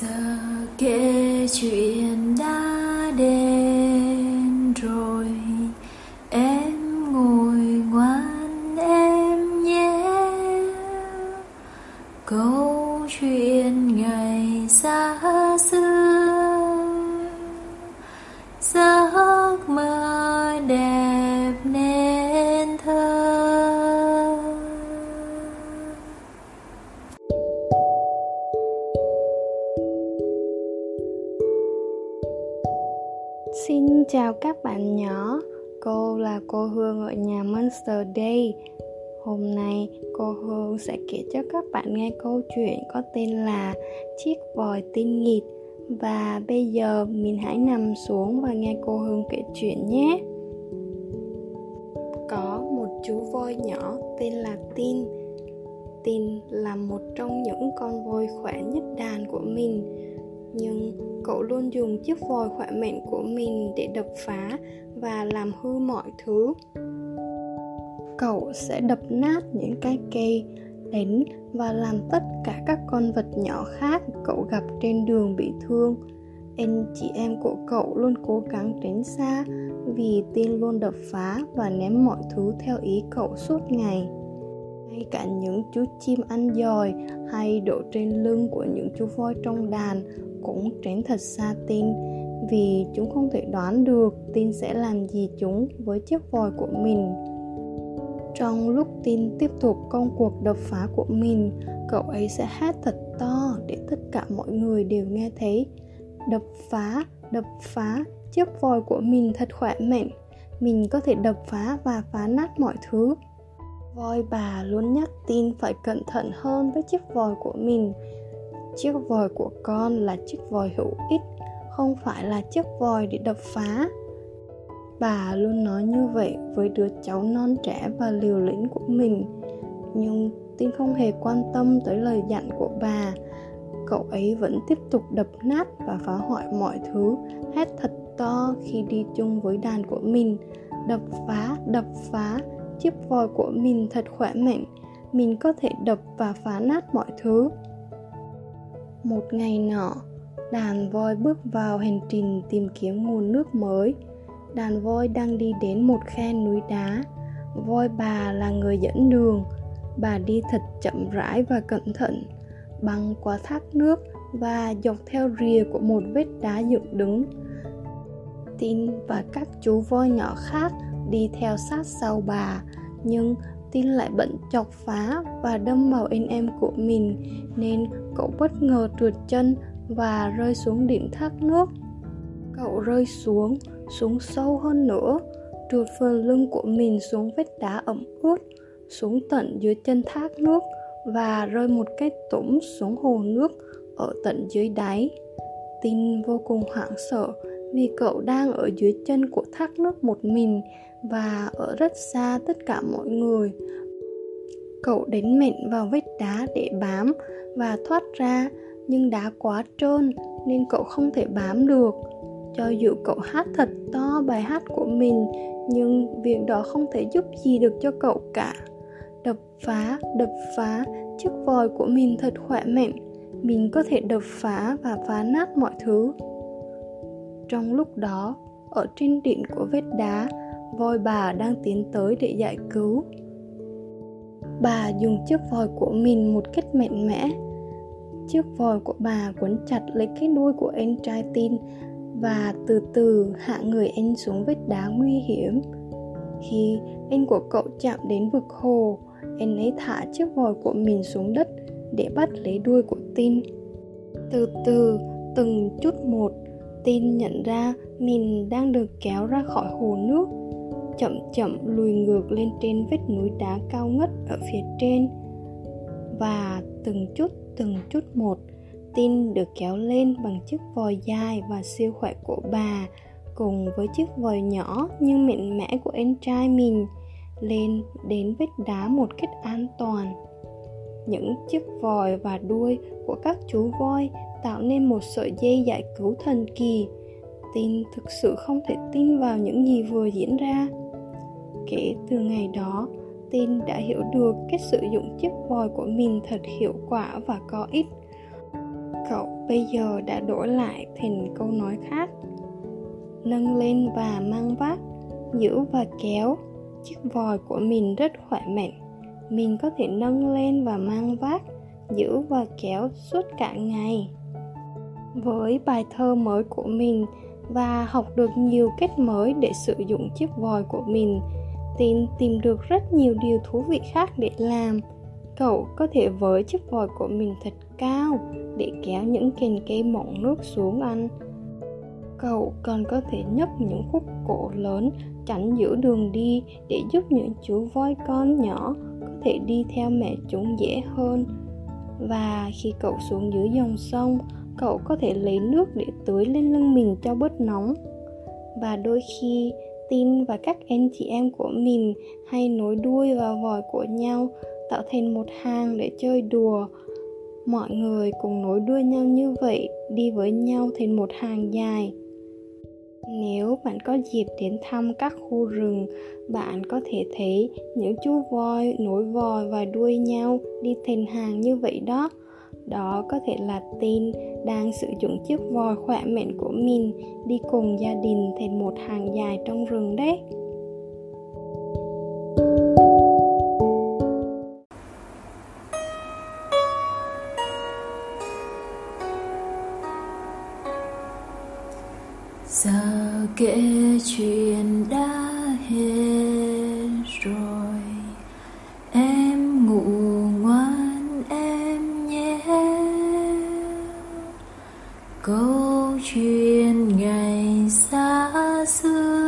giờ kể chuyện Xin chào các bạn nhỏ, cô là cô Hương ở nhà Monster Day. Hôm nay cô Hương sẽ kể cho các bạn nghe câu chuyện có tên là Chiếc vòi tinh nghịch Và bây giờ mình hãy nằm xuống và nghe cô Hương kể chuyện nhé. Có một chú voi nhỏ tên là Tin. Tin là một trong những con voi khỏe nhất đàn của mình nhưng cậu luôn dùng chiếc vòi khỏe mạnh của mình để đập phá và làm hư mọi thứ. Cậu sẽ đập nát những cái cây, đánh và làm tất cả các con vật nhỏ khác cậu gặp trên đường bị thương. Anh chị em của cậu luôn cố gắng tránh xa vì tin luôn đập phá và ném mọi thứ theo ý cậu suốt ngày. Ngay cả những chú chim ăn giòi hay đổ trên lưng của những chú voi trong đàn cũng tránh thật xa tin. Vì chúng không thể đoán được tin sẽ làm gì chúng với chiếc vòi của mình. Trong lúc tin tiếp tục công cuộc đập phá của mình, cậu ấy sẽ hát thật to để tất cả mọi người đều nghe thấy. Đập phá đập phá, chiếc vòi của mình thật khỏe mạnh. Mình có thể đập phá và phá nát mọi thứ. Voi bà luôn nhắc tin phải cẩn thận hơn với chiếc vòi của mình chiếc vòi của con là chiếc vòi hữu ích, không phải là chiếc vòi để đập phá. Bà luôn nói như vậy với đứa cháu non trẻ và liều lĩnh của mình. Nhưng tin không hề quan tâm tới lời dặn của bà. Cậu ấy vẫn tiếp tục đập nát và phá hoại mọi thứ, hét thật to khi đi chung với đàn của mình. Đập phá đập phá, chiếc vòi của mình thật khỏe mạnh. Mình có thể đập và phá nát mọi thứ một ngày nọ, đàn voi bước vào hành trình tìm kiếm nguồn nước mới. Đàn voi đang đi đến một khe núi đá. Voi bà là người dẫn đường. Bà đi thật chậm rãi và cẩn thận, băng qua thác nước và dọc theo rìa của một vết đá dựng đứng. Tin và các chú voi nhỏ khác đi theo sát sau bà, nhưng tin lại bận chọc phá và đâm vào anh em của mình, nên cậu bất ngờ trượt chân và rơi xuống đỉnh thác nước. Cậu rơi xuống xuống sâu hơn nữa, trượt phần lưng của mình xuống vết đá ẩm ướt, xuống tận dưới chân thác nước và rơi một cái tủng xuống hồ nước ở tận dưới đáy. Tin vô cùng hoảng sợ vì cậu đang ở dưới chân của thác nước một mình và ở rất xa tất cả mọi người. Cậu đánh mạnh vào vách đá để bám và thoát ra, nhưng đá quá trơn nên cậu không thể bám được. Cho dù cậu hát thật to bài hát của mình, nhưng việc đó không thể giúp gì được cho cậu cả. Đập phá đập phá, chiếc vòi của mình thật khỏe mạnh. Mình có thể đập phá và phá nát mọi thứ. Trong lúc đó, ở trên đỉnh của vết đá voi bà đang tiến tới để giải cứu. Bà dùng chiếc vòi của mình một cách mạnh mẽ. Chiếc vòi của bà quấn chặt lấy cái đuôi của anh trai tin và từ từ hạ người anh xuống vết đá nguy hiểm. Khi anh của cậu chạm đến vực hồ, anh ấy thả chiếc vòi của mình xuống đất để bắt lấy đuôi của tin. Từ từ, từng chút một, tin nhận ra mình đang được kéo ra khỏi hồ nước chậm chậm lùi ngược lên trên vết núi đá cao ngất ở phía trên. Và từng chút từng chút một, tin được kéo lên bằng chiếc vòi dài và siêu khỏe của bà, cùng với chiếc vòi nhỏ nhưng mạnh mẽ của anh trai mình, lên đến vết đá một cách an toàn. Những chiếc vòi và đuôi của các chú voi tạo nên một sợi dây giải cứu thần kỳ. Tin thực sự không thể tin vào những gì vừa diễn ra kể từ ngày đó, tin đã hiểu được cách sử dụng chiếc vòi của mình thật hiệu quả và có ích. Cậu bây giờ đã đổi lại thành câu nói khác. Nâng lên và mang vác, giữ và kéo, chiếc vòi của mình rất khỏe mạnh. Mình có thể nâng lên và mang vác, giữ và kéo suốt cả ngày. Với bài thơ mới của mình và học được nhiều cách mới để sử dụng chiếc vòi của mình tin tìm được rất nhiều điều thú vị khác để làm. Cậu có thể với chiếc vòi của mình thật cao để kéo những cành cây mọng nước xuống ăn. Cậu còn có thể nhấc những khúc gỗ lớn, chắn giữa đường đi để giúp những chú voi con nhỏ có thể đi theo mẹ chúng dễ hơn. Và khi cậu xuống dưới dòng sông, cậu có thể lấy nước để tưới lên lưng mình cho bớt nóng. Và đôi khi tin và các anh chị em của mình hay nối đuôi vào vòi của nhau, tạo thành một hàng để chơi đùa. Mọi người cùng nối đuôi nhau như vậy, đi với nhau thành một hàng dài. Nếu bạn có dịp đến thăm các khu rừng, bạn có thể thấy những chú voi nối vòi và đuôi nhau đi thành hàng như vậy đó đó có thể là tin đang sử dụng chiếc vòi khỏe mạnh của mình đi cùng gia đình thành một hàng dài trong rừng đấy. Giờ kể chuyện đã hết rồi. Ngày xa